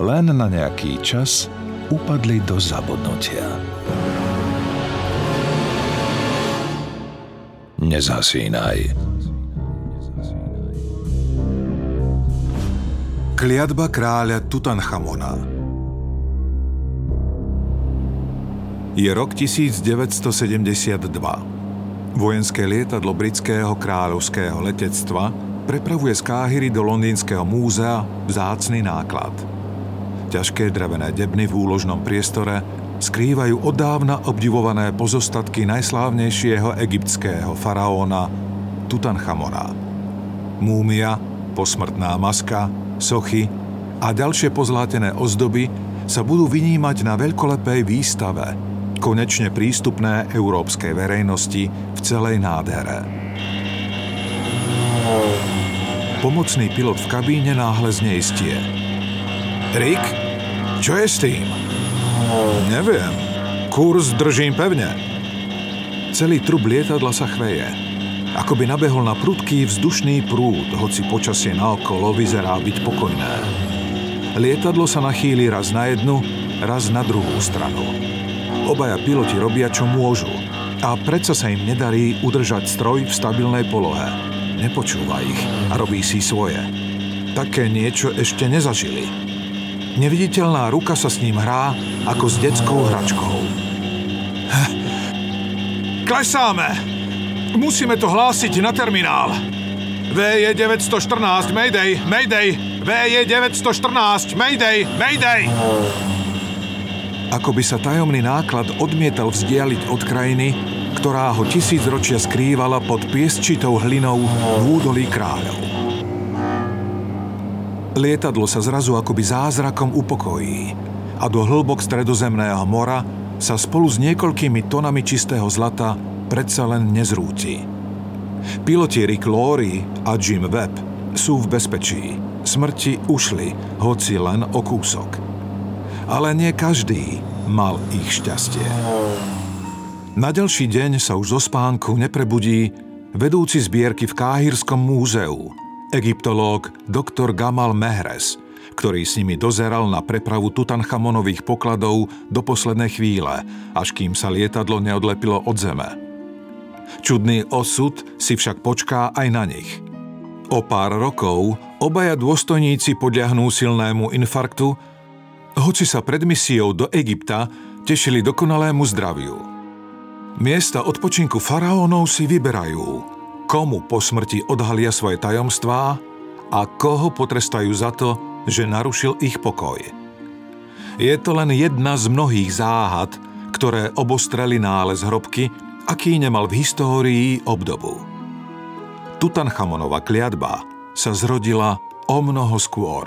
len na nejaký čas upadli do zabudnutia. Nezhasínaj. Kliatba kráľa Tutanchamona Je rok 1972. Vojenské lietadlo britského kráľovského letectva prepravuje z Káhyry do londýnskeho múzea vzácny náklad – Ťažké drevené debny v úložnom priestore skrývajú odávna obdivované pozostatky najslávnejšieho egyptského faraóna Tutanchamona. Múmia, posmrtná maska, sochy a ďalšie pozlátené ozdoby sa budú vynímať na veľkolepej výstave, konečne prístupné európskej verejnosti v celej nádhere. Pomocný pilot v kabíne náhle zneistie. Rick, čo je s tým? Neviem. Kurs držím pevne. Celý trub lietadla sa chveje. Ako by nabehol na prudký vzdušný prúd, hoci počasie naokolo vyzerá byť pokojné. Lietadlo sa nachýli raz na jednu, raz na druhú stranu. Obaja piloti robia, čo môžu. A predsa sa im nedarí udržať stroj v stabilnej polohe. Nepočúva ich a robí si svoje. Také niečo ešte nezažili. Neviditeľná ruka sa s ním hrá ako s detskou hračkou. Klesáme! Musíme to hlásiť na terminál. VJ 914, Mayday, Mayday, VJ 914, Mayday, Mayday! Ako by sa tajomný náklad odmietal vzdialiť od krajiny, ktorá ho tisíc ročia skrývala pod piesčitou hlinou v údolí kráľov. Lietadlo sa zrazu akoby zázrakom upokojí a do hĺbok stredozemného mora sa spolu s niekoľkými tonami čistého zlata predsa len nezrúti. Piloti Rick Laurie a Jim Webb sú v bezpečí. Smrti ušli, hoci len o kúsok. Ale nie každý mal ich šťastie. Na ďalší deň sa už zo spánku neprebudí vedúci zbierky v Káhirskom múzeu – egyptológ dr. Gamal Mehres, ktorý s nimi dozeral na prepravu Tutanchamonových pokladov do poslednej chvíle, až kým sa lietadlo neodlepilo od zeme. Čudný osud si však počká aj na nich. O pár rokov obaja dôstojníci podľahnú silnému infarktu, hoci sa pred misiou do Egypta tešili dokonalému zdraviu. Miesta odpočinku faraónov si vyberajú – komu po smrti odhalia svoje tajomstvá a koho potrestajú za to, že narušil ich pokoj. Je to len jedna z mnohých záhad, ktoré obostreli nález hrobky, aký nemal v histórii obdobu. Tutanchamonova kliatba sa zrodila o mnoho skôr.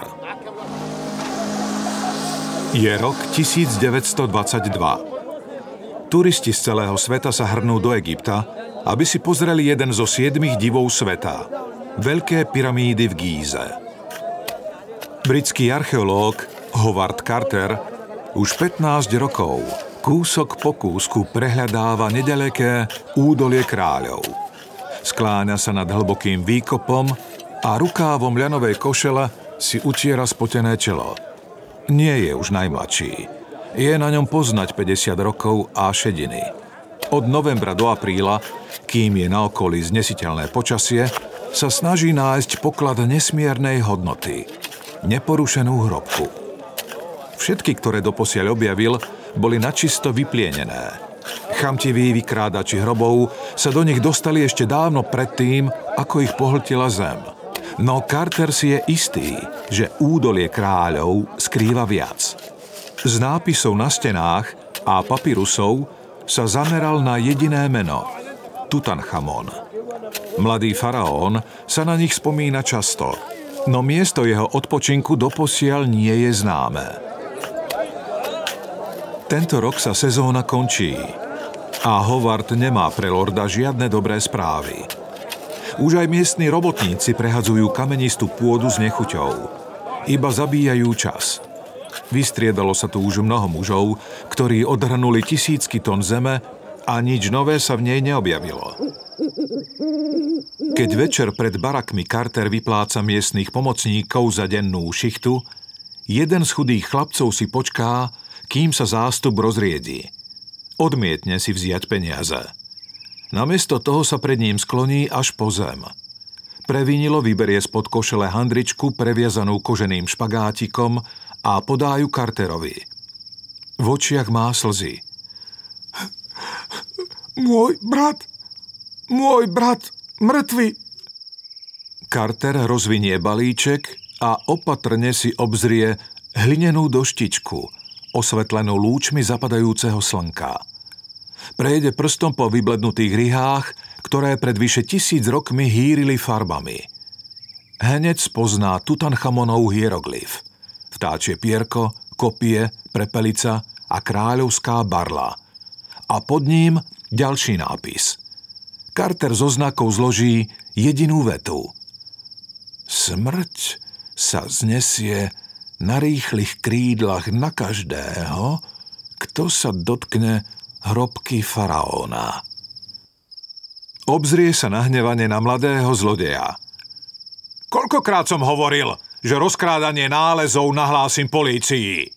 Je rok 1922. Turisti z celého sveta sa hrnú do Egypta, aby si pozreli jeden zo siedmých divov sveta – Veľké pyramídy v Gíze. Britský archeológ Howard Carter už 15 rokov kúsok po kúsku prehľadáva nedaleké údolie kráľov. Skláňa sa nad hlbokým výkopom a rukávom ľanovej košele si utiera spotené čelo. Nie je už najmladší. Je na ňom poznať 50 rokov a šediny. Od novembra do apríla kým je na okolí znesiteľné počasie, sa snaží nájsť poklad nesmiernej hodnoty. Neporušenú hrobku. Všetky, ktoré doposiaľ objavil, boli načisto vyplienené. Chamtiví vykrádači hrobov sa do nich dostali ešte dávno predtým, ako ich pohltila zem. No Carter si je istý, že údolie kráľov skrýva viac. Z nápisov na stenách a papirusov sa zameral na jediné meno – Tutanchamon. Mladý faraón sa na nich spomína často, no miesto jeho odpočinku doposiaľ nie je známe. Tento rok sa sezóna končí a Howard nemá pre Lorda žiadne dobré správy. Už aj miestni robotníci prehadzujú kamenistú pôdu s nechuťou. Iba zabíjajú čas. Vystriedalo sa tu už mnoho mužov, ktorí odhrnuli tisícky tón zeme a nič nové sa v nej neobjavilo. Keď večer pred barakmi Carter vypláca miestnych pomocníkov za dennú šichtu, jeden z chudých chlapcov si počká, kým sa zástup rozriedi. Odmietne si vziať peniaze. Namiesto toho sa pred ním skloní až po zem. Previnilo vyberie spod košele handričku previazanú koženým špagátikom a podajú Carterovi. V očiach má slzy. Môj brat, môj brat, mŕtvy. Carter rozvinie balíček a opatrne si obzrie hlinenú doštičku, osvetlenú lúčmi zapadajúceho slnka. Prejde prstom po vyblednutých ryhách, ktoré pred vyše tisíc rokmi hýrili farbami. Henec pozná Tutanchamonov hieroglyf. Vtáčie pierko, kopie, prepelica a kráľovská barla. A pod ním ďalší nápis. Carter zo znakov zloží jedinú vetu. Smrť sa znesie na rýchlych krídlach na každého, kto sa dotkne hrobky faraóna. Obzrie sa nahnevane na mladého zlodeja. Koľkokrát som hovoril, že rozkrádanie nálezov nahlásim polícii.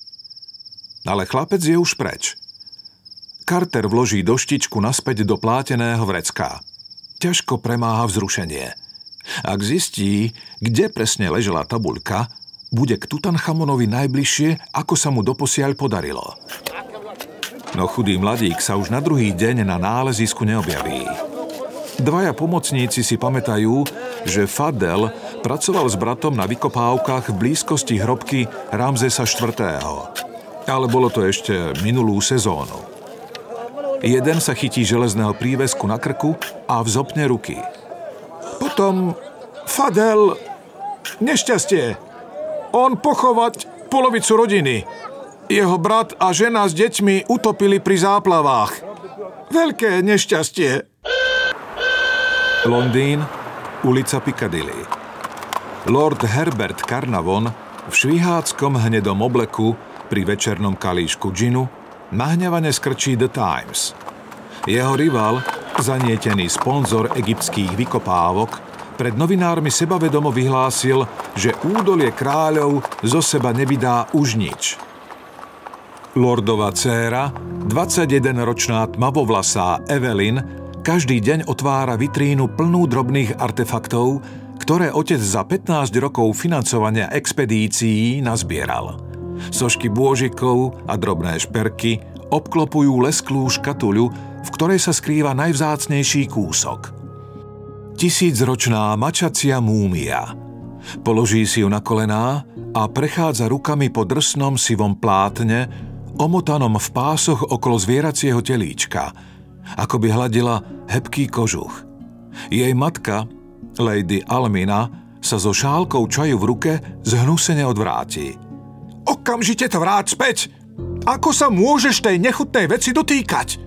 Ale chlapec je už preč. Carter vloží doštičku naspäť do pláteného vrecka. Ťažko premáha vzrušenie. Ak zistí, kde presne ležela tabuľka, bude k Tutanchamonovi najbližšie, ako sa mu doposiaľ podarilo. No chudý mladík sa už na druhý deň na nálezisku neobjaví. Dvaja pomocníci si pamätajú, že Fadel pracoval s bratom na vykopávkach v blízkosti hrobky Ramzesa IV. Ale bolo to ešte minulú sezónu. Jeden sa chytí železného prívesku na krku a vzopne ruky. Potom Fadel... Nešťastie. On pochovať polovicu rodiny. Jeho brat a žena s deťmi utopili pri záplavách. Veľké nešťastie. Londýn, ulica Piccadilly. Lord Herbert Carnavon v šviháckom hnedom obleku pri večernom kalíšku džinu nahňavane skrčí The Times. Jeho rival, zanietený sponzor egyptských vykopávok, pred novinármi sebavedomo vyhlásil, že údolie kráľov zo seba nevydá už nič. Lordová dcéra, 21-ročná tmavovlasá Evelyn, každý deň otvára vitrínu plnú drobných artefaktov, ktoré otec za 15 rokov financovania expedícií nazbieral. Sošky bôžikov a drobné šperky obklopujú lesklú škatuľu, v ktorej sa skrýva najvzácnejší kúsok. Tisícročná mačacia múmia. Položí si ju na kolená a prechádza rukami po drsnom sivom plátne, omotanom v pásoch okolo zvieracieho telíčka – ako by hladila hebký kožuch. Jej matka, Lady Almina, sa so šálkou čaju v ruke zhnusene odvráti. Okamžite to vráť späť! Ako sa môžeš tej nechutnej veci dotýkať?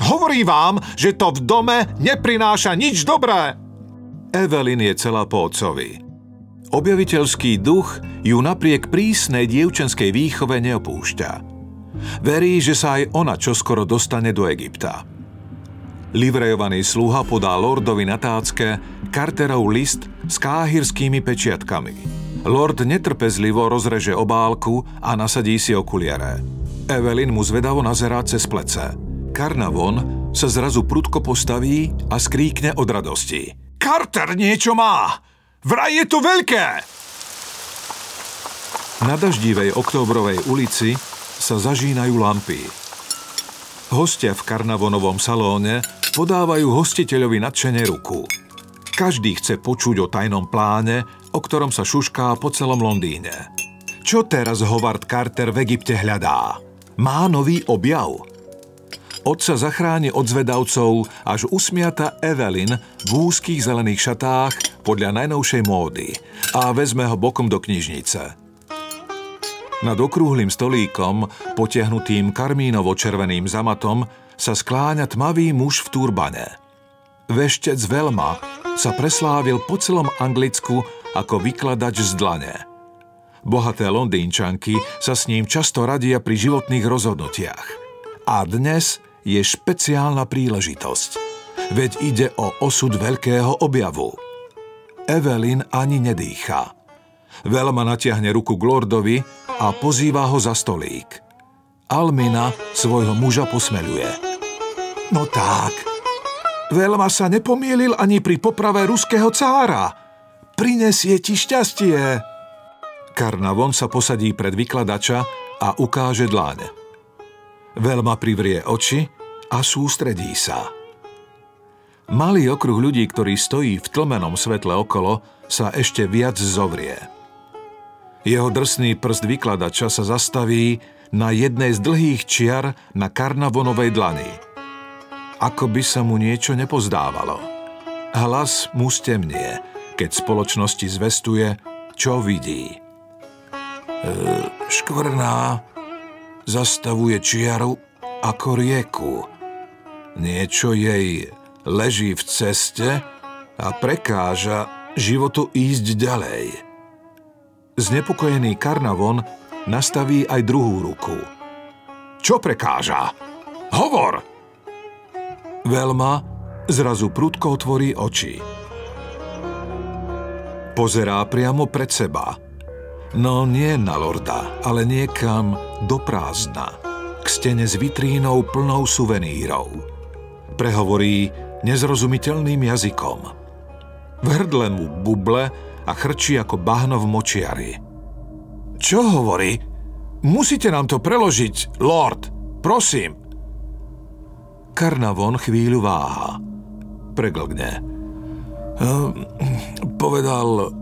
Hovorí vám, že to v dome neprináša nič dobré. Evelyn je celá po otcovi. Objaviteľský duch ju napriek prísnej dievčenskej výchove neopúšťa. Verí, že sa aj ona čoskoro dostane do Egypta. Livrejovaný sluha podá lordovi na tácke Carterov list s káhirskými pečiatkami. Lord netrpezlivo rozreže obálku a nasadí si okuliare. Evelyn mu zvedavo nazerá cez plece. Karnavon sa zrazu prudko postaví a skríkne od radosti. Carter niečo má! Vraj je to veľké! Na daždivej októbrovej ulici sa zažínajú lampy. Hostia v karnavonovom salóne podávajú hostiteľovi nadšene ruku. Každý chce počuť o tajnom pláne, o ktorom sa šušká po celom Londýne. Čo teraz Howard Carter v Egypte hľadá? Má nový objav? Otca zachráni od zvedavcov až usmiata Evelyn v úzkých zelených šatách podľa najnovšej módy a vezme ho bokom do knižnice. Nad okrúhlym stolíkom, potiahnutým karmínovo-červeným zamatom, sa skláňa tmavý muž v turbane. Veštec Velma sa preslávil po celom Anglicku ako vykladač z dlane. Bohaté londýnčanky sa s ním často radia pri životných rozhodnutiach. A dnes je špeciálna príležitosť. Veď ide o osud veľkého objavu. Evelyn ani nedýcha. Velma natiahne ruku k lordovi a pozýva ho za stolík. Almina svojho muža posmeluje. No tak, Velma sa nepomielil ani pri poprave ruského cára. Prinesie ti šťastie. Karnavon sa posadí pred vykladača a ukáže dláň. Velma privrie oči a sústredí sa. Malý okruh ľudí, ktorý stojí v tlmenom svetle okolo, sa ešte viac zovrie. Jeho drsný prst vykladača sa zastaví na jednej z dlhých čiar na karnavonovej dlani. Ako by sa mu niečo nepozdávalo. Hlas mu stemnie, keď spoločnosti zvestuje, čo vidí. E, škvrná zastavuje čiaru ako rieku. Niečo jej leží v ceste a prekáža životu ísť ďalej. Znepokojený Karnavon nastaví aj druhú ruku. Čo prekáža? Hovor! Velma zrazu prudko otvorí oči. Pozerá priamo pred seba. No nie na lorda, ale niekam do prázdna. K stene s vitrínou plnou suvenírov. Prehovorí nezrozumiteľným jazykom. V hrdle mu buble a chrčí ako bahno v močiari. Čo hovorí? Musíte nám to preložiť, lord. Prosím. Karnavon chvíľu váha. Preglgne. Ehm, povedal,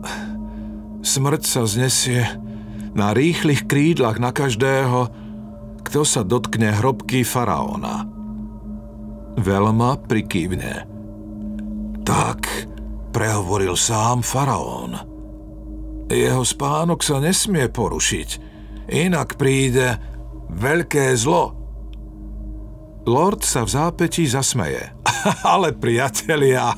smrť sa znesie na rýchlych krídlach na každého, kto sa dotkne hrobky faraóna. Velma prikývne. Tak prehovoril sám faraón. Jeho spánok sa nesmie porušiť, inak príde veľké zlo. Lord sa v zápetí zasmeje. Ale priatelia,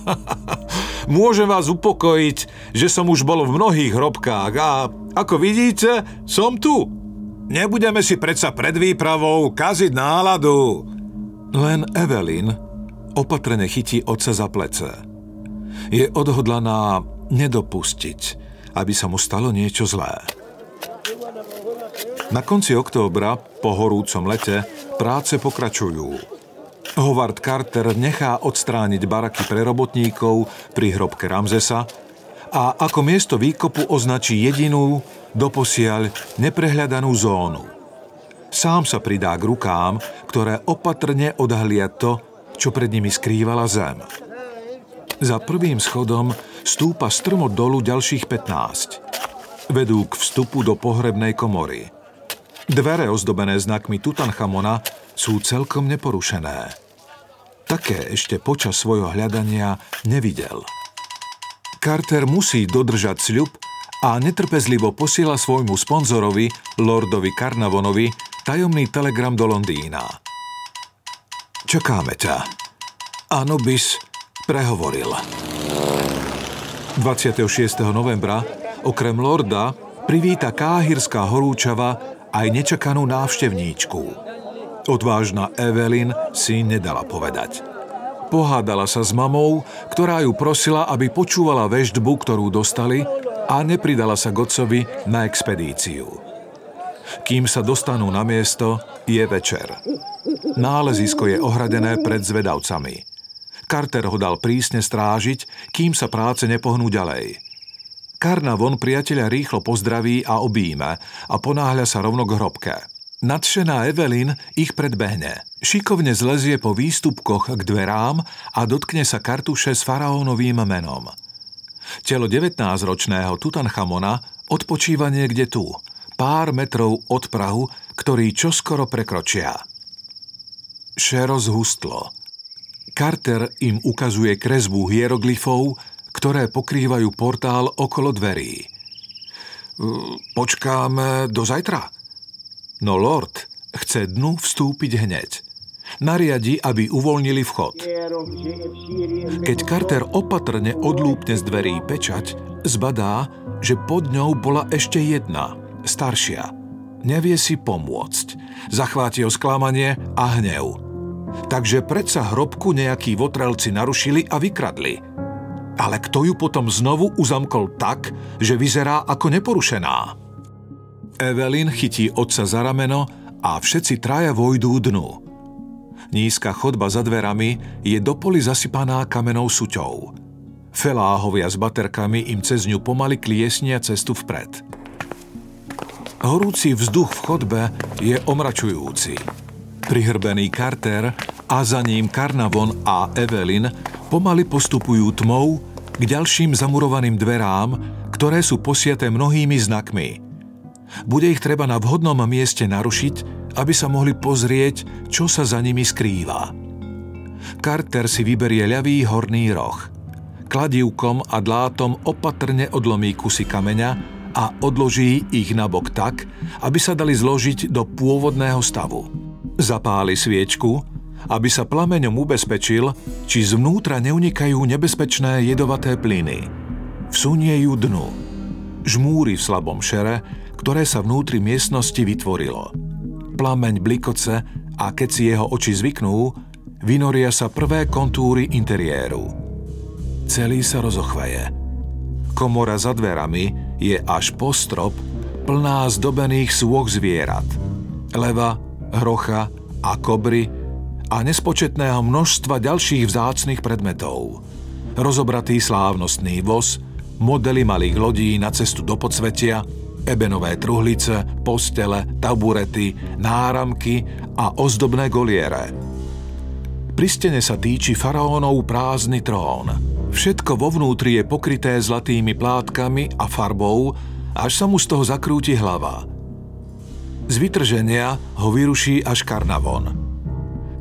môžem vás upokojiť, že som už bol v mnohých hrobkách a ako vidíte, som tu. Nebudeme si predsa pred výpravou kaziť náladu. Len Evelyn opatrne chytí otca za plece. Je odhodlaná nedopustiť, aby sa mu stalo niečo zlé. Na konci októbra, po horúcom lete, práce pokračujú. Howard Carter nechá odstrániť baraky pre robotníkov pri hrobke Ramzesa a ako miesto výkopu označí jedinú, doposiaľ neprehľadanú zónu – Sám sa pridá k rukám, ktoré opatrne odhalia to, čo pred nimi skrývala zem. Za prvým schodom stúpa strmo dolu ďalších 15. Vedú k vstupu do pohrebnej komory. Dvere ozdobené znakmi Tutanchamona sú celkom neporušené. Také ešte počas svojho hľadania nevidel. Carter musí dodržať sľub a netrpezlivo posiela svojmu sponzorovi, Lordovi Karnavonovi, tajomný telegram do Londýna. Čakáme ťa. Anubis prehovoril. 26. novembra okrem Lorda privíta káhirská horúčava aj nečakanú návštevníčku. Odvážna Evelyn si nedala povedať. Pohádala sa s mamou, ktorá ju prosila, aby počúvala veždbu, ktorú dostali a nepridala sa Gocovi na expedíciu. Kým sa dostanú na miesto, je večer. Nálezisko je ohradené pred zvedavcami. Carter ho dal prísne strážiť, kým sa práce nepohnú ďalej. Karnavon priateľa rýchlo pozdraví a obíme a ponáhľa sa rovno k hrobke. Nadšená Evelyn ich predbehne. Šikovne zlezie po výstupkoch k dverám a dotkne sa kartuše s faraónovým menom. Telo 19-ročného Tutanchamona odpočíva niekde tu – pár metrov od Prahu, ktorý čoskoro prekročia. Šero zhustlo. Carter im ukazuje kresbu hieroglyfov, ktoré pokrývajú portál okolo dverí. Počkáme do zajtra? No Lord chce dnu vstúpiť hneď. Nariadi, aby uvoľnili vchod. Keď Carter opatrne odlúpne z dverí pečať, zbadá, že pod ňou bola ešte jedna, staršia. Nevie si pomôcť. Zachváti ho sklamanie a hnev. Takže predsa hrobku nejakí votrelci narušili a vykradli. Ale kto ju potom znovu uzamkol tak, že vyzerá ako neporušená? Evelyn chytí otca za rameno a všetci traja vojdú dnu. Nízka chodba za dverami je do poli zasypaná kamenou suťou. Feláhovia s baterkami im cez ňu pomaly kliesnia cestu vpred. Horúci vzduch v chodbe je omračujúci. Prihrbený Carter a za ním Carnavon a Evelyn pomaly postupujú tmou k ďalším zamurovaným dverám, ktoré sú posiaté mnohými znakmi – bude ich treba na vhodnom mieste narušiť, aby sa mohli pozrieť, čo sa za nimi skrýva. Carter si vyberie ľavý horný roh. Kladívkom a dlátom opatrne odlomí kusy kameňa a odloží ich nabok tak, aby sa dali zložiť do pôvodného stavu. Zapáli sviečku, aby sa plameňom ubezpečil, či zvnútra neunikajú nebezpečné jedovaté plyny. Vsunie ju dnu. Žmúri v slabom šere ktoré sa vnútri miestnosti vytvorilo. Plameň blikoce a keď si jeho oči zvyknú, vynoria sa prvé kontúry interiéru. Celý sa rozochveje. Komora za dverami je až po strop, plná zdobených sôch zvierat. Leva, hrocha a kobry a nespočetného množstva ďalších vzácných predmetov. Rozobratý slávnostný voz, modely malých lodí na cestu do podsvetia – ebenové truhlice, postele, taburety, náramky a ozdobné goliere. Pri stene sa týči faraónov prázdny trón. Všetko vo vnútri je pokryté zlatými plátkami a farbou, až sa mu z toho zakrúti hlava. Z vytrženia ho vyruší až karnavon.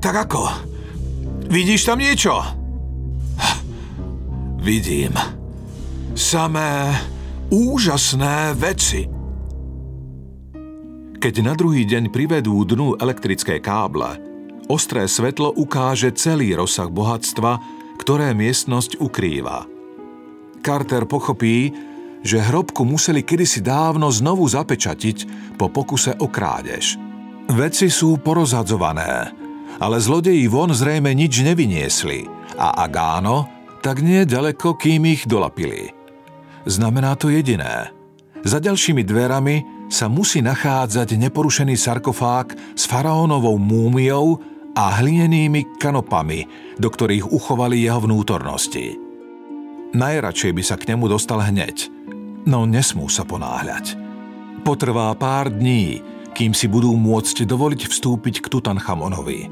Tak ako? Vidíš tam niečo? Vidím. Samé úžasné veci. Keď na druhý deň privedú dnu elektrické káble, ostré svetlo ukáže celý rozsah bohatstva, ktoré miestnosť ukrýva. Carter pochopí, že hrobku museli kedysi dávno znovu zapečatiť po pokuse o krádež. Veci sú porozhadzované, ale zlodeji von zrejme nič nevyniesli a ak áno, tak nie ďaleko, kým ich dolapili znamená to jediné. Za ďalšími dverami sa musí nachádzať neporušený sarkofág s faraónovou múmiou a hlinenými kanopami, do ktorých uchovali jeho vnútornosti. Najradšej by sa k nemu dostal hneď, no nesmú sa ponáhľať. Potrvá pár dní, kým si budú môcť dovoliť vstúpiť k Tutanchamonovi.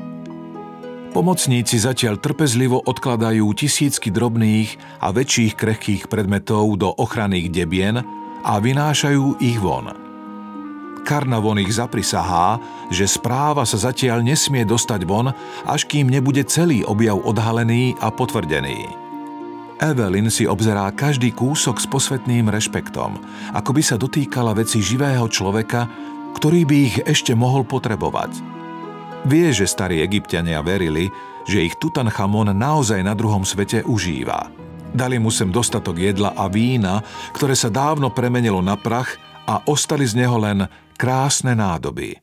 Pomocníci zatiaľ trpezlivo odkladajú tisícky drobných a väčších krehkých predmetov do ochranných debien a vynášajú ich von. Karnavon ich zaprisahá, že správa sa zatiaľ nesmie dostať von, až kým nebude celý objav odhalený a potvrdený. Evelyn si obzerá každý kúsok s posvetným rešpektom, ako by sa dotýkala veci živého človeka, ktorý by ich ešte mohol potrebovať. Vie, že starí egyptiania verili, že ich Tutanchamon naozaj na druhom svete užíva. Dali mu sem dostatok jedla a vína, ktoré sa dávno premenilo na prach a ostali z neho len krásne nádoby.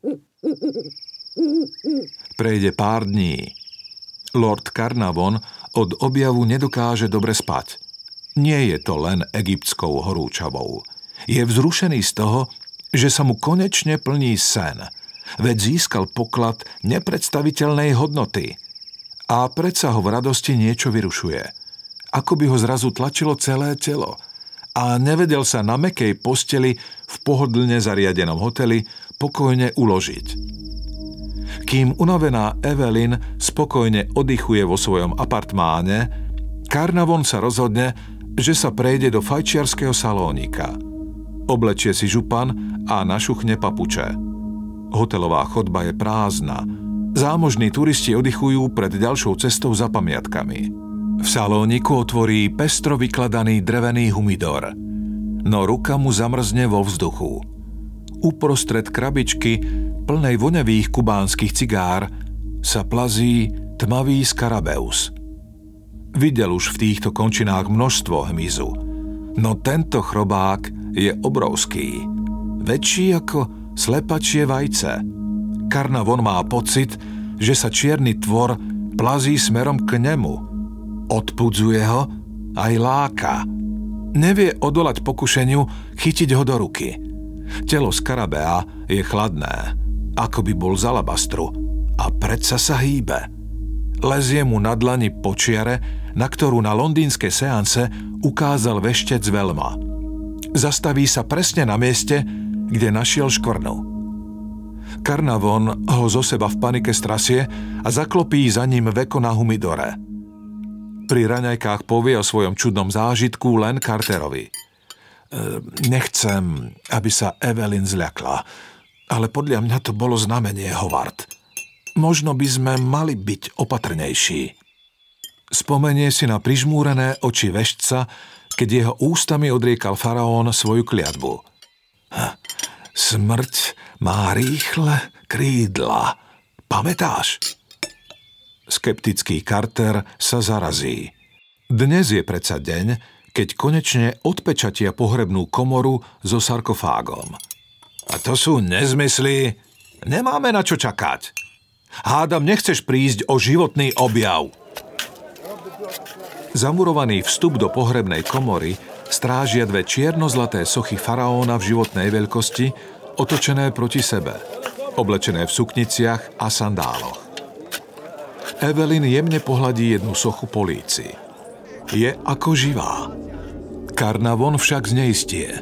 Prejde pár dní. Lord Carnavon od objavu nedokáže dobre spať. Nie je to len egyptskou horúčavou. Je vzrušený z toho, že sa mu konečne plní sen – veď získal poklad nepredstaviteľnej hodnoty. A predsa ho v radosti niečo vyrušuje. Ako by ho zrazu tlačilo celé telo. A nevedel sa na mekej posteli v pohodlne zariadenom hoteli pokojne uložiť. Kým unavená Evelyn spokojne oddychuje vo svojom apartmáne, Karnavon sa rozhodne, že sa prejde do fajčiarského salónika. Oblečie si župan a našuchne papuče. Hotelová chodba je prázdna. Zámožní turisti oddychujú pred ďalšou cestou za pamiatkami. V salóniku otvorí pestro vykladaný drevený humidor, no ruka mu zamrzne vo vzduchu. Uprostred krabičky plnej voňavých kubánskych cigár sa plazí tmavý skarabeus. Videl už v týchto končinách množstvo hmyzu, no tento chrobák je obrovský. Väčší ako slepačie vajce. Karnavon má pocit, že sa čierny tvor plazí smerom k nemu. Odpudzuje ho aj láka. Nevie odolať pokušeniu chytiť ho do ruky. Telo skarabea je chladné, ako by bol z alabastru a predsa sa hýbe. Lezie mu na dlani počiare, na ktorú na londýnskej seance ukázal veštec veľma. Zastaví sa presne na mieste, kde našiel škornu. Karnavon ho zo seba v panike strasie a zaklopí za ním veko na humidore. Pri raňajkách povie o svojom čudnom zážitku len Carterovi. E, nechcem, aby sa Evelyn zľakla, ale podľa mňa to bolo znamenie, Howard. Možno by sme mali byť opatrnejší. Spomenie si na prižmúrené oči vešca, keď jeho ústami odriekal faraón svoju kliatbu. Smrť má rýchle krídla. Pamätáš? Skeptický Carter sa zarazí. Dnes je predsa deň, keď konečne odpečatia pohrebnú komoru so sarkofágom. A to sú nezmysly. Nemáme na čo čakať. Hádam, nechceš prísť o životný objav. Zamurovaný vstup do pohrebnej komory strážia dve čierno-zlaté sochy faraóna v životnej veľkosti, otočené proti sebe, oblečené v sukniciach a sandáloch. Evelyn jemne pohľadí jednu sochu po líci. Je ako živá. Karnavon však zneistie.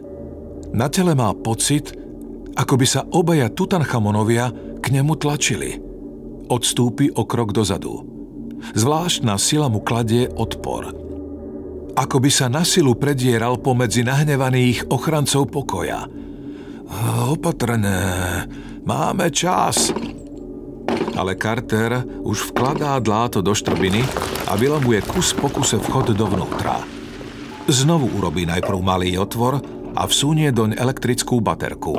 Na tele má pocit, ako by sa obaja Tutanchamonovia k nemu tlačili. Odstúpi o krok dozadu. Zvláštna sila mu kladie odpor – ako by sa na silu predieral pomedzi nahnevaných ochrancov pokoja. Opatrné, máme čas. Ale Carter už vkladá dláto do štrbiny a vylamuje kus po kuse vchod dovnútra. Znovu urobí najprv malý otvor a vsunie doň elektrickú baterku.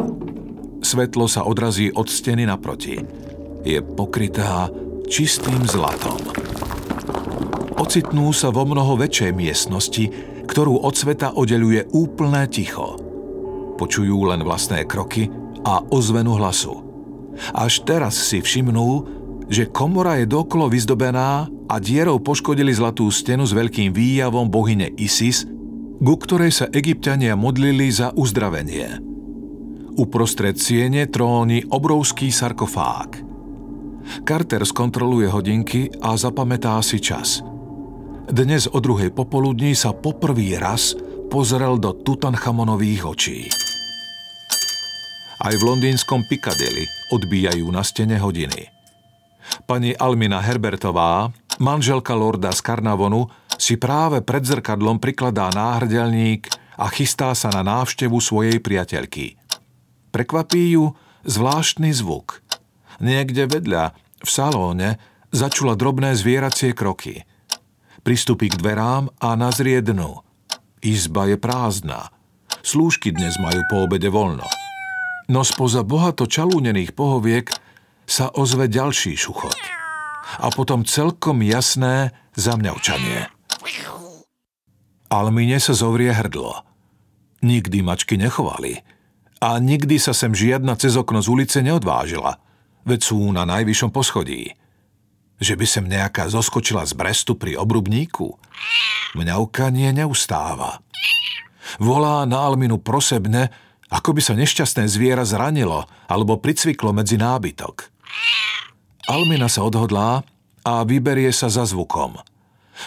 Svetlo sa odrazí od steny naproti. Je pokrytá čistým zlatom ocitnú sa vo mnoho väčšej miestnosti, ktorú od sveta oddeluje úplné ticho. Počujú len vlastné kroky a ozvenu hlasu. Až teraz si všimnú, že komora je dokolo vyzdobená a dierou poškodili zlatú stenu s veľkým výjavom bohyne Isis, ku ktorej sa egyptiania modlili za uzdravenie. Uprostred siene tróni obrovský sarkofág. Carter skontroluje hodinky a zapamätá si čas – dnes o druhej popoludní sa poprvý raz pozrel do Tutanchamonových očí. Aj v londýnskom Piccadilly odbíjajú na stene hodiny. Pani Almina Herbertová, manželka lorda z Karnavonu, si práve pred zrkadlom prikladá náhrdelník a chystá sa na návštevu svojej priateľky. Prekvapí ju zvláštny zvuk. Niekde vedľa, v salóne, začula drobné zvieracie kroky – Pristupí k dverám a nazrie dno. Izba je prázdna. Slúžky dnes majú po obede voľno. No spoza bohato čalúnených pohoviek sa ozve ďalší šuchot. A potom celkom jasné zamňaučanie. Almine sa zovrie hrdlo. Nikdy mačky nechovali. A nikdy sa sem žiadna cez okno z ulice neodvážila. Veď sú na najvyššom poschodí. Že by sem nejaká zoskočila z brestu pri obrubníku? Mňaukanie neustáva. Volá na Alminu prosebne, ako by sa nešťastné zviera zranilo alebo pricviklo medzi nábytok. Almina sa odhodlá a vyberie sa za zvukom.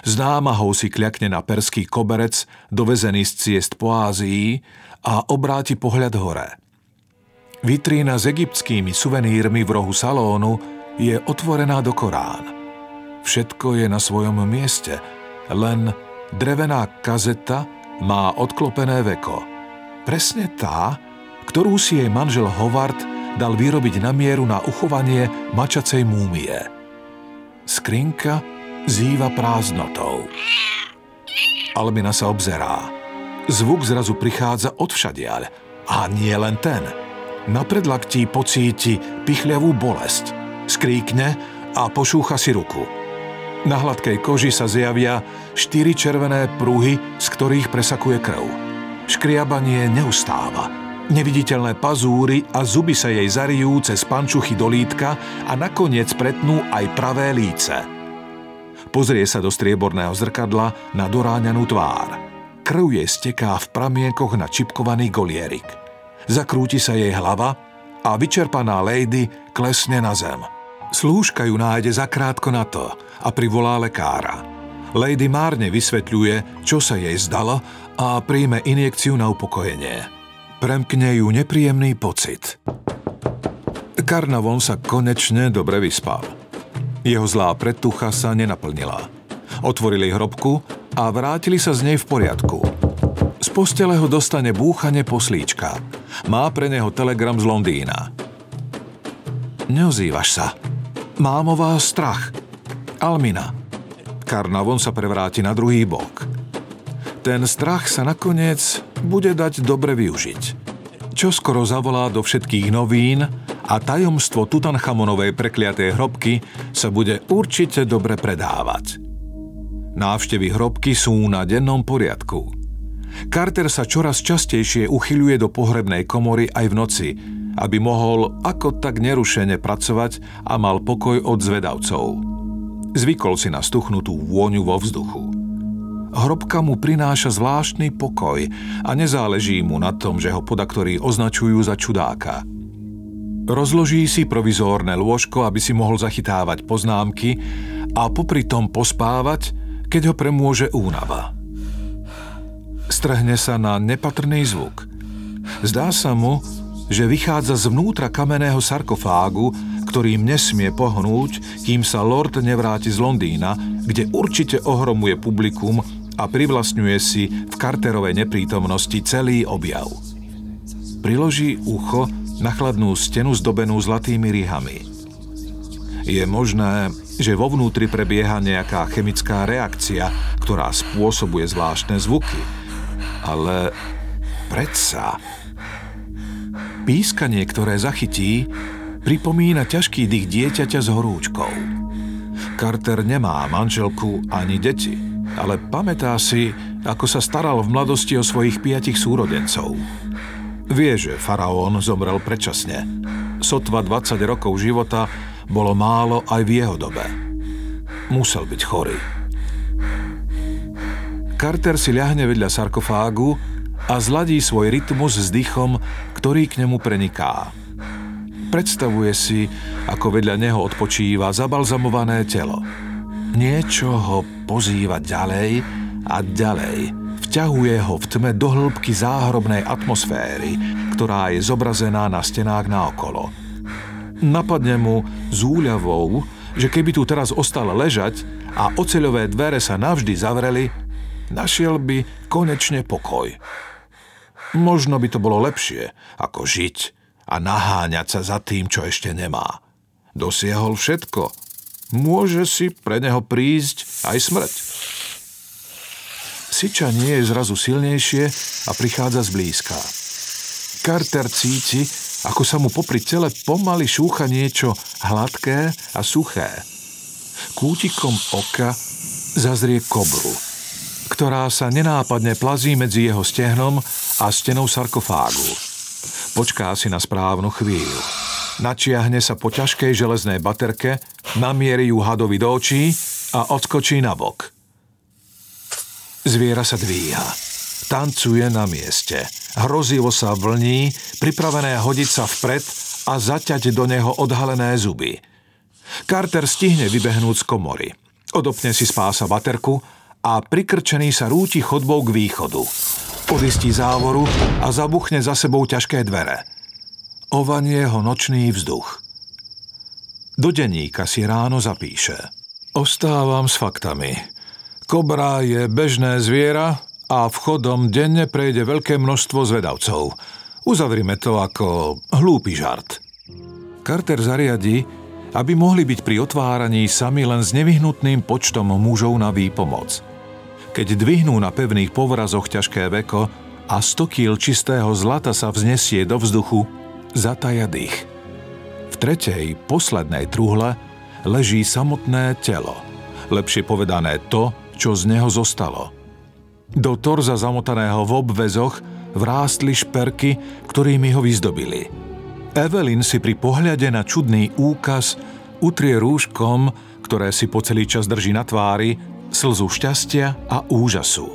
S si kľakne na perský koberec, dovezený z ciest po Ázii a obráti pohľad hore. Vitrína s egyptskými suvenírmi v rohu salónu je otvorená do Korán. Všetko je na svojom mieste, len drevená kazeta má odklopené veko. Presne tá, ktorú si jej manžel Howard dal vyrobiť na mieru na uchovanie mačacej múmie. Skrinka zýva prázdnotou. Almina sa obzerá. Zvuk zrazu prichádza od všadiaľ. A nie len ten. Na predlaktí pocíti pichľavú bolesť. Skríkne a pošúcha si ruku. Na hladkej koži sa zjavia štyri červené pruhy, z ktorých presakuje krv. Škriabanie neustáva. Neviditeľné pazúry a zuby sa jej zarijú cez pančuchy do lítka a nakoniec pretnú aj pravé líce. Pozrie sa do strieborného zrkadla na doráňanú tvár. Krv jej steká v pramienkoch na čipkovaný golierik. Zakrúti sa jej hlava a vyčerpaná lady klesne na zem. Slúžka ju nájde zakrátko na to a privolá lekára. Lady márne vysvetľuje, čo sa jej zdalo a príjme injekciu na upokojenie. Premkne ju nepríjemný pocit. Karnavon sa konečne dobre vyspal. Jeho zlá predtucha sa nenaplnila. Otvorili hrobku a vrátili sa z nej v poriadku. Z postele ho dostane búchanie poslíčka. Má pre neho telegram z Londýna. Neozývaš sa. Mám o vás strach. Almina. Karnavon sa prevráti na druhý bok. Ten strach sa nakoniec bude dať dobre využiť. Čo skoro zavolá do všetkých novín a tajomstvo Tutanchamonovej prekliatej hrobky sa bude určite dobre predávať. Návštevy hrobky sú na dennom poriadku. Carter sa čoraz častejšie uchyľuje do pohrebnej komory aj v noci, aby mohol ako tak nerušene pracovať a mal pokoj od zvedavcov. Zvykol si na stuchnutú vôňu vo vzduchu. Hrobka mu prináša zvláštny pokoj a nezáleží mu na tom, že ho podaktorí označujú za čudáka. Rozloží si provizórne lôžko, aby si mohol zachytávať poznámky a popri tom pospávať, keď ho premôže únava. Strhne sa na nepatrný zvuk. Zdá sa mu, že vychádza zvnútra kamenného sarkofágu, ktorým nesmie pohnúť, kým sa Lord nevráti z Londýna, kde určite ohromuje publikum a privlastňuje si v Carterovej neprítomnosti celý objav. Priloží ucho na chladnú stenu zdobenú zlatými rihami. Je možné, že vo vnútri prebieha nejaká chemická reakcia, ktorá spôsobuje zvláštne zvuky – ale predsa... Pískanie, ktoré zachytí, pripomína ťažký dých dieťaťa s horúčkou. Carter nemá manželku ani deti, ale pamätá si, ako sa staral v mladosti o svojich piatich súrodencov. Vie, že faraón zomrel predčasne. Sotva 20 rokov života bolo málo aj v jeho dobe. Musel byť chorý. Carter si ľahne vedľa sarkofágu a zladí svoj rytmus s dýchom, ktorý k nemu preniká. Predstavuje si, ako vedľa neho odpočíva zabalzamované telo. Niečo ho pozýva ďalej a ďalej. Vťahuje ho v tme do hĺbky záhrobnej atmosféry, ktorá je zobrazená na stenách naokolo. Napadne mu z úľavou, že keby tu teraz ostal ležať a oceľové dvere sa navždy zavreli, našiel by konečne pokoj. Možno by to bolo lepšie, ako žiť a naháňať sa za tým, čo ešte nemá. Dosiahol všetko. Môže si pre neho prísť aj smrť. Syčanie je zrazu silnejšie a prichádza zblízka. Carter cíti, ako sa mu popri tele pomaly šúcha niečo hladké a suché. Kútikom oka zazrie kobru – ktorá sa nenápadne plazí medzi jeho stehnom a stenou sarkofágu. Počká si na správnu chvíľu. Načiahne sa po ťažkej železnej baterke, namierí ju hadovi do očí a odskočí na bok. Zviera sa dvíha. Tancuje na mieste. Hrozivo sa vlní, pripravené hodiť sa vpred a zaťať do neho odhalené zuby. Carter stihne vybehnúť z komory. Odopne si spása baterku a prikrčený sa rúti chodbou k východu. Odistí závoru a zabuchne za sebou ťažké dvere. Ovanie ho nočný vzduch. Do denníka si ráno zapíše. Ostávam s faktami. Kobra je bežné zviera a vchodom denne prejde veľké množstvo zvedavcov. Uzavrime to ako hlúpy žart. Carter zariadi, aby mohli byť pri otváraní sami len s nevyhnutným počtom mužov na výpomoc. Keď dvihnú na pevných povrazoch ťažké veko a 100 kýl čistého zlata sa vznesie do vzduchu, zataja dých. V tretej, poslednej truhle leží samotné telo. Lepšie povedané to, čo z neho zostalo. Do torza zamotaného v obvezoch vrástli šperky, ktorými ho vyzdobili. Evelyn si pri pohľade na čudný úkaz utrie rúškom, ktoré si po celý čas drží na tvári, slzu šťastia a úžasu.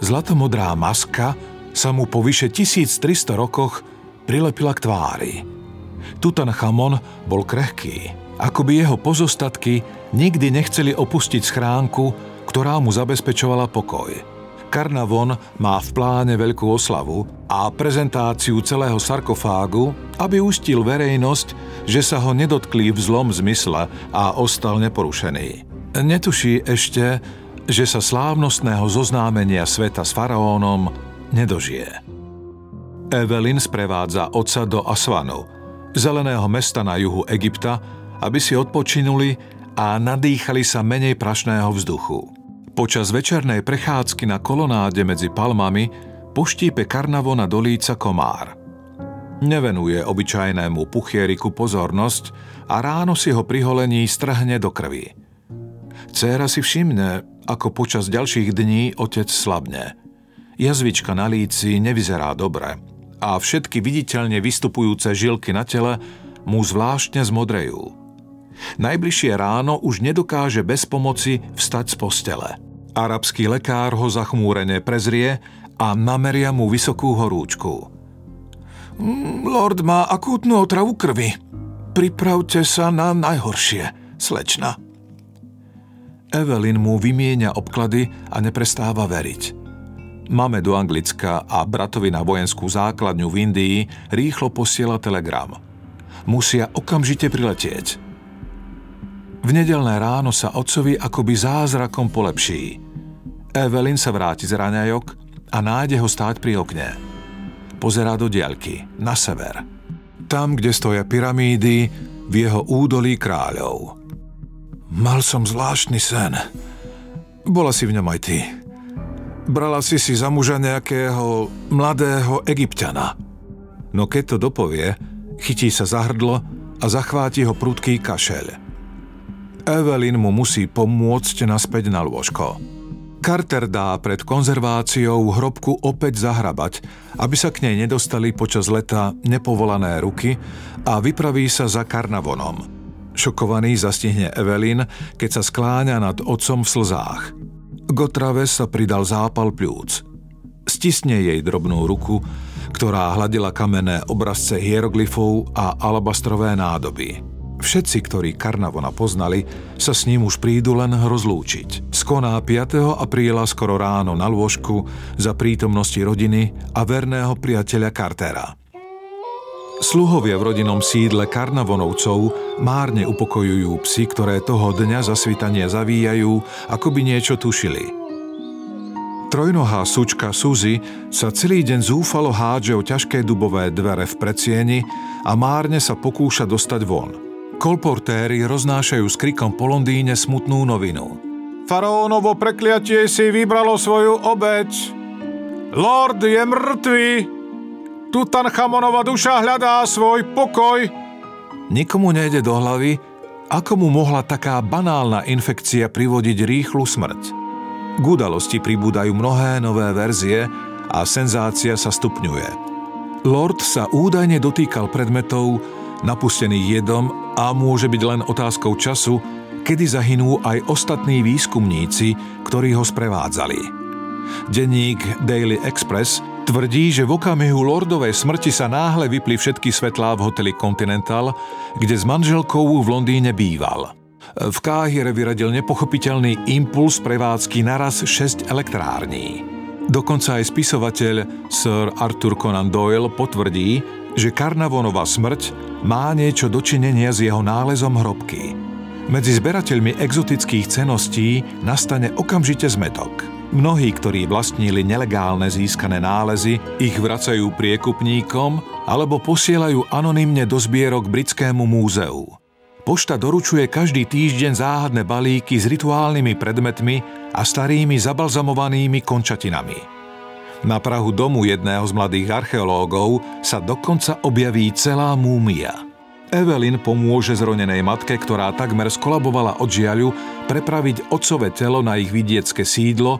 Zlatomodrá maska sa mu po vyše 1300 rokoch prilepila k tvári. Tutanchamon bol krehký, ako by jeho pozostatky nikdy nechceli opustiť schránku, ktorá mu zabezpečovala pokoj. Karnavon má v pláne veľkú oslavu a prezentáciu celého sarkofágu, aby ustil verejnosť, že sa ho nedotkli v zlom zmysle a ostal neporušený. Netuší ešte, že sa slávnostného zoznámenia sveta s faraónom nedožije. Evelyn sprevádza otca do Asvanu, zeleného mesta na juhu Egypta, aby si odpočinuli a nadýchali sa menej prašného vzduchu. Počas večernej prechádzky na kolonáde medzi palmami poštípe karnavona do líca komár. Nevenuje obyčajnému puchieriku pozornosť a ráno si ho pri holení strhne do krvi. Céra si všimne, ako počas ďalších dní otec slabne. Jazvička na líci nevyzerá dobre a všetky viditeľne vystupujúce žilky na tele mu zvláštne zmodrejú. Najbližšie ráno už nedokáže bez pomoci vstať z postele. Arabský lekár ho zachmúrene prezrie a nameria mu vysokú horúčku. Mm, lord má akútnu otravu krvi. Pripravte sa na najhoršie, slečna. Evelyn mu vymieňa obklady a neprestáva veriť. Máme do Anglicka a bratovi na vojenskú základňu v Indii rýchlo posiela telegram. Musia okamžite priletieť. V nedelné ráno sa otcovi akoby zázrakom polepší. Evelyn sa vráti z raňajok a nájde ho stáť pri okne. Pozerá do diaľky, na sever. Tam, kde stoja pyramídy, v jeho údolí kráľov. Mal som zvláštny sen. Bola si v ňom aj ty brala si si za muža nejakého mladého egyptiana. No keď to dopovie, chytí sa za hrdlo a zachváti ho prudký kašeľ. Evelyn mu musí pomôcť naspäť na lôžko. Carter dá pred konzerváciou hrobku opäť zahrabať, aby sa k nej nedostali počas leta nepovolané ruky a vypraví sa za karnavonom. Šokovaný zastihne Evelyn, keď sa skláňa nad otcom v slzách – k otrave sa pridal zápal pľúc. Stisne jej drobnú ruku, ktorá hladila kamenné obrazce hieroglyfov a alabastrové nádoby. Všetci, ktorí Karnavona poznali, sa s ním už prídu len rozlúčiť. Skoná 5. apríla skoro ráno na lôžku za prítomnosti rodiny a verného priateľa Cartera. Sluhovia v rodinnom sídle Karnavonovcov márne upokojujú psy, ktoré toho dňa zasvitania zavíjajú, ako by niečo tušili. Trojnohá sučka Suzy sa celý deň zúfalo hádže o ťažké dubové dvere v predsieni a márne sa pokúša dostať von. Kolportéry roznášajú s krikom po Londýne smutnú novinu. Faraónovo prekliatie si vybralo svoju obeď. Lord je mŕtvý! Tutanchamonova duša hľadá svoj pokoj. Nikomu nejde do hlavy, ako mu mohla taká banálna infekcia privodiť rýchlu smrť. K udalosti pribúdajú mnohé nové verzie a senzácia sa stupňuje. Lord sa údajne dotýkal predmetov napustených jedom a môže byť len otázkou času, kedy zahynú aj ostatní výskumníci, ktorí ho sprevádzali. Denník Daily Express Tvrdí, že v okamihu lordovej smrti sa náhle vypli všetky svetlá v hoteli Continental, kde s manželkou v Londýne býval. V Káhire vyradil nepochopiteľný impuls prevádzky naraz 6 elektrární. Dokonca aj spisovateľ Sir Arthur Conan Doyle potvrdí, že Karnavonová smrť má niečo dočinenia s jeho nálezom hrobky. Medzi zberateľmi exotických ceností nastane okamžite zmetok. Mnohí, ktorí vlastnili nelegálne získané nálezy, ich vracajú priekupníkom alebo posielajú anonymne do zbierok britskému múzeu. Pošta doručuje každý týždeň záhadné balíky s rituálnymi predmetmi a starými zabalzamovanými končatinami. Na prahu domu jedného z mladých archeológov sa dokonca objaví celá múmia. Evelyn pomôže zronenej matke, ktorá takmer skolabovala od žiaľu, prepraviť otcové telo na ich vidiecké sídlo,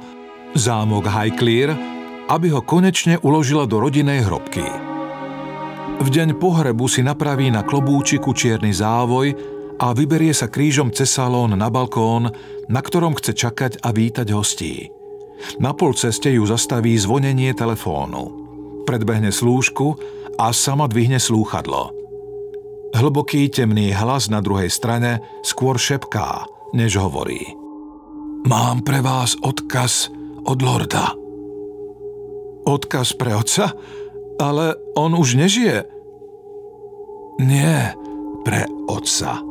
zámok Highclere, aby ho konečne uložila do rodinej hrobky. V deň pohrebu si napraví na klobúčiku čierny závoj a vyberie sa krížom cez salón na balkón, na ktorom chce čakať a vítať hostí. Na polceste ju zastaví zvonenie telefónu. Predbehne slúžku a sama dvihne slúchadlo. Hlboký temný hlas na druhej strane skôr šepká, než hovorí. Mám pre vás odkaz od lorda. Odkaz pre otca? Ale on už nežije. Nie, pre otca.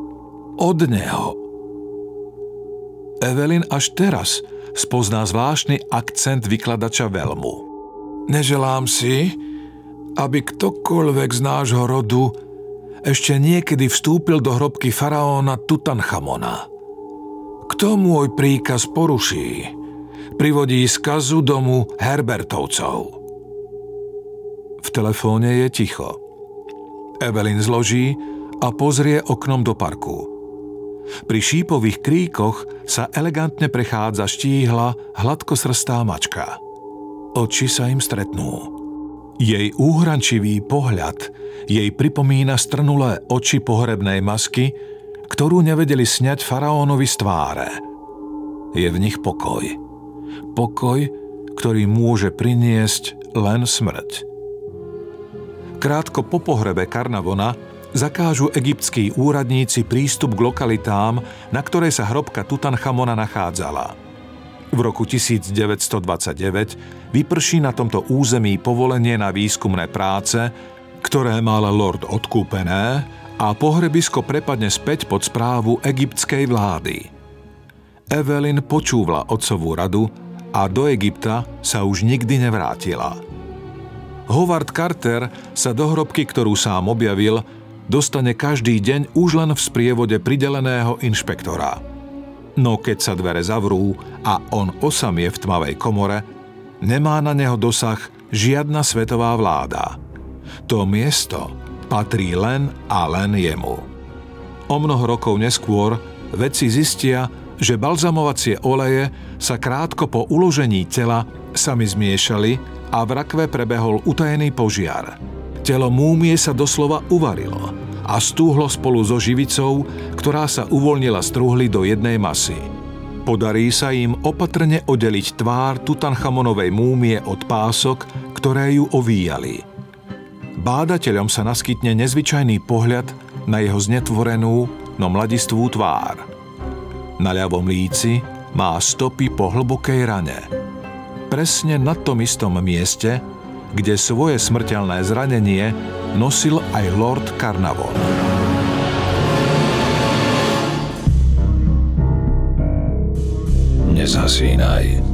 Od neho. Evelyn až teraz spozná zvláštny akcent vykladača veľmu. Neželám si, aby ktokoľvek z nášho rodu ešte niekedy vstúpil do hrobky faraóna Tutanchamona. Kto môj príkaz poruší, privodí skazu domu Herbertovcov. V telefóne je ticho. Evelyn zloží a pozrie oknom do parku. Pri šípových kríkoch sa elegantne prechádza štíhla, hladkosrstá mačka. Oči sa im stretnú. Jej úhrančivý pohľad jej pripomína strnulé oči pohrebnej masky, ktorú nevedeli sňať faraónovi z tváre. Je v nich pokoj. Pokoj, ktorý môže priniesť len smrť. Krátko po pohrebe Karnavona zakážu egyptskí úradníci prístup k lokalitám, na ktoré sa hrobka Tutanchamona nachádzala. V roku 1929 vyprší na tomto území povolenie na výskumné práce, ktoré mal lord odkúpené a pohrebisko prepadne späť pod správu egyptskej vlády. Evelyn počúvla otcovú radu a do Egypta sa už nikdy nevrátila. Howard Carter sa do hrobky, ktorú sám objavil, dostane každý deň už len v sprievode prideleného inšpektora. No keď sa dvere zavrú a on osamie v tmavej komore, nemá na neho dosah žiadna svetová vláda. To miesto patrí len a len jemu. O mnoho rokov neskôr vedci zistia, že balzamovacie oleje sa krátko po uložení tela sami zmiešali a v rakve prebehol utajený požiar – Telo múmie sa doslova uvarilo a stúhlo spolu so živicou, ktorá sa uvoľnila z truhly do jednej masy. Podarí sa im opatrne oddeliť tvár Tutanchamonovej múmie od pások, ktoré ju ovíjali. Bádateľom sa naskytne nezvyčajný pohľad na jeho znetvorenú, no mladistvú tvár. Na ľavom líci má stopy po hlbokej rane. Presne na tom istom mieste, kde svoje smrteľné zranenie nosil aj Lord Carnavon. Nezasínaj.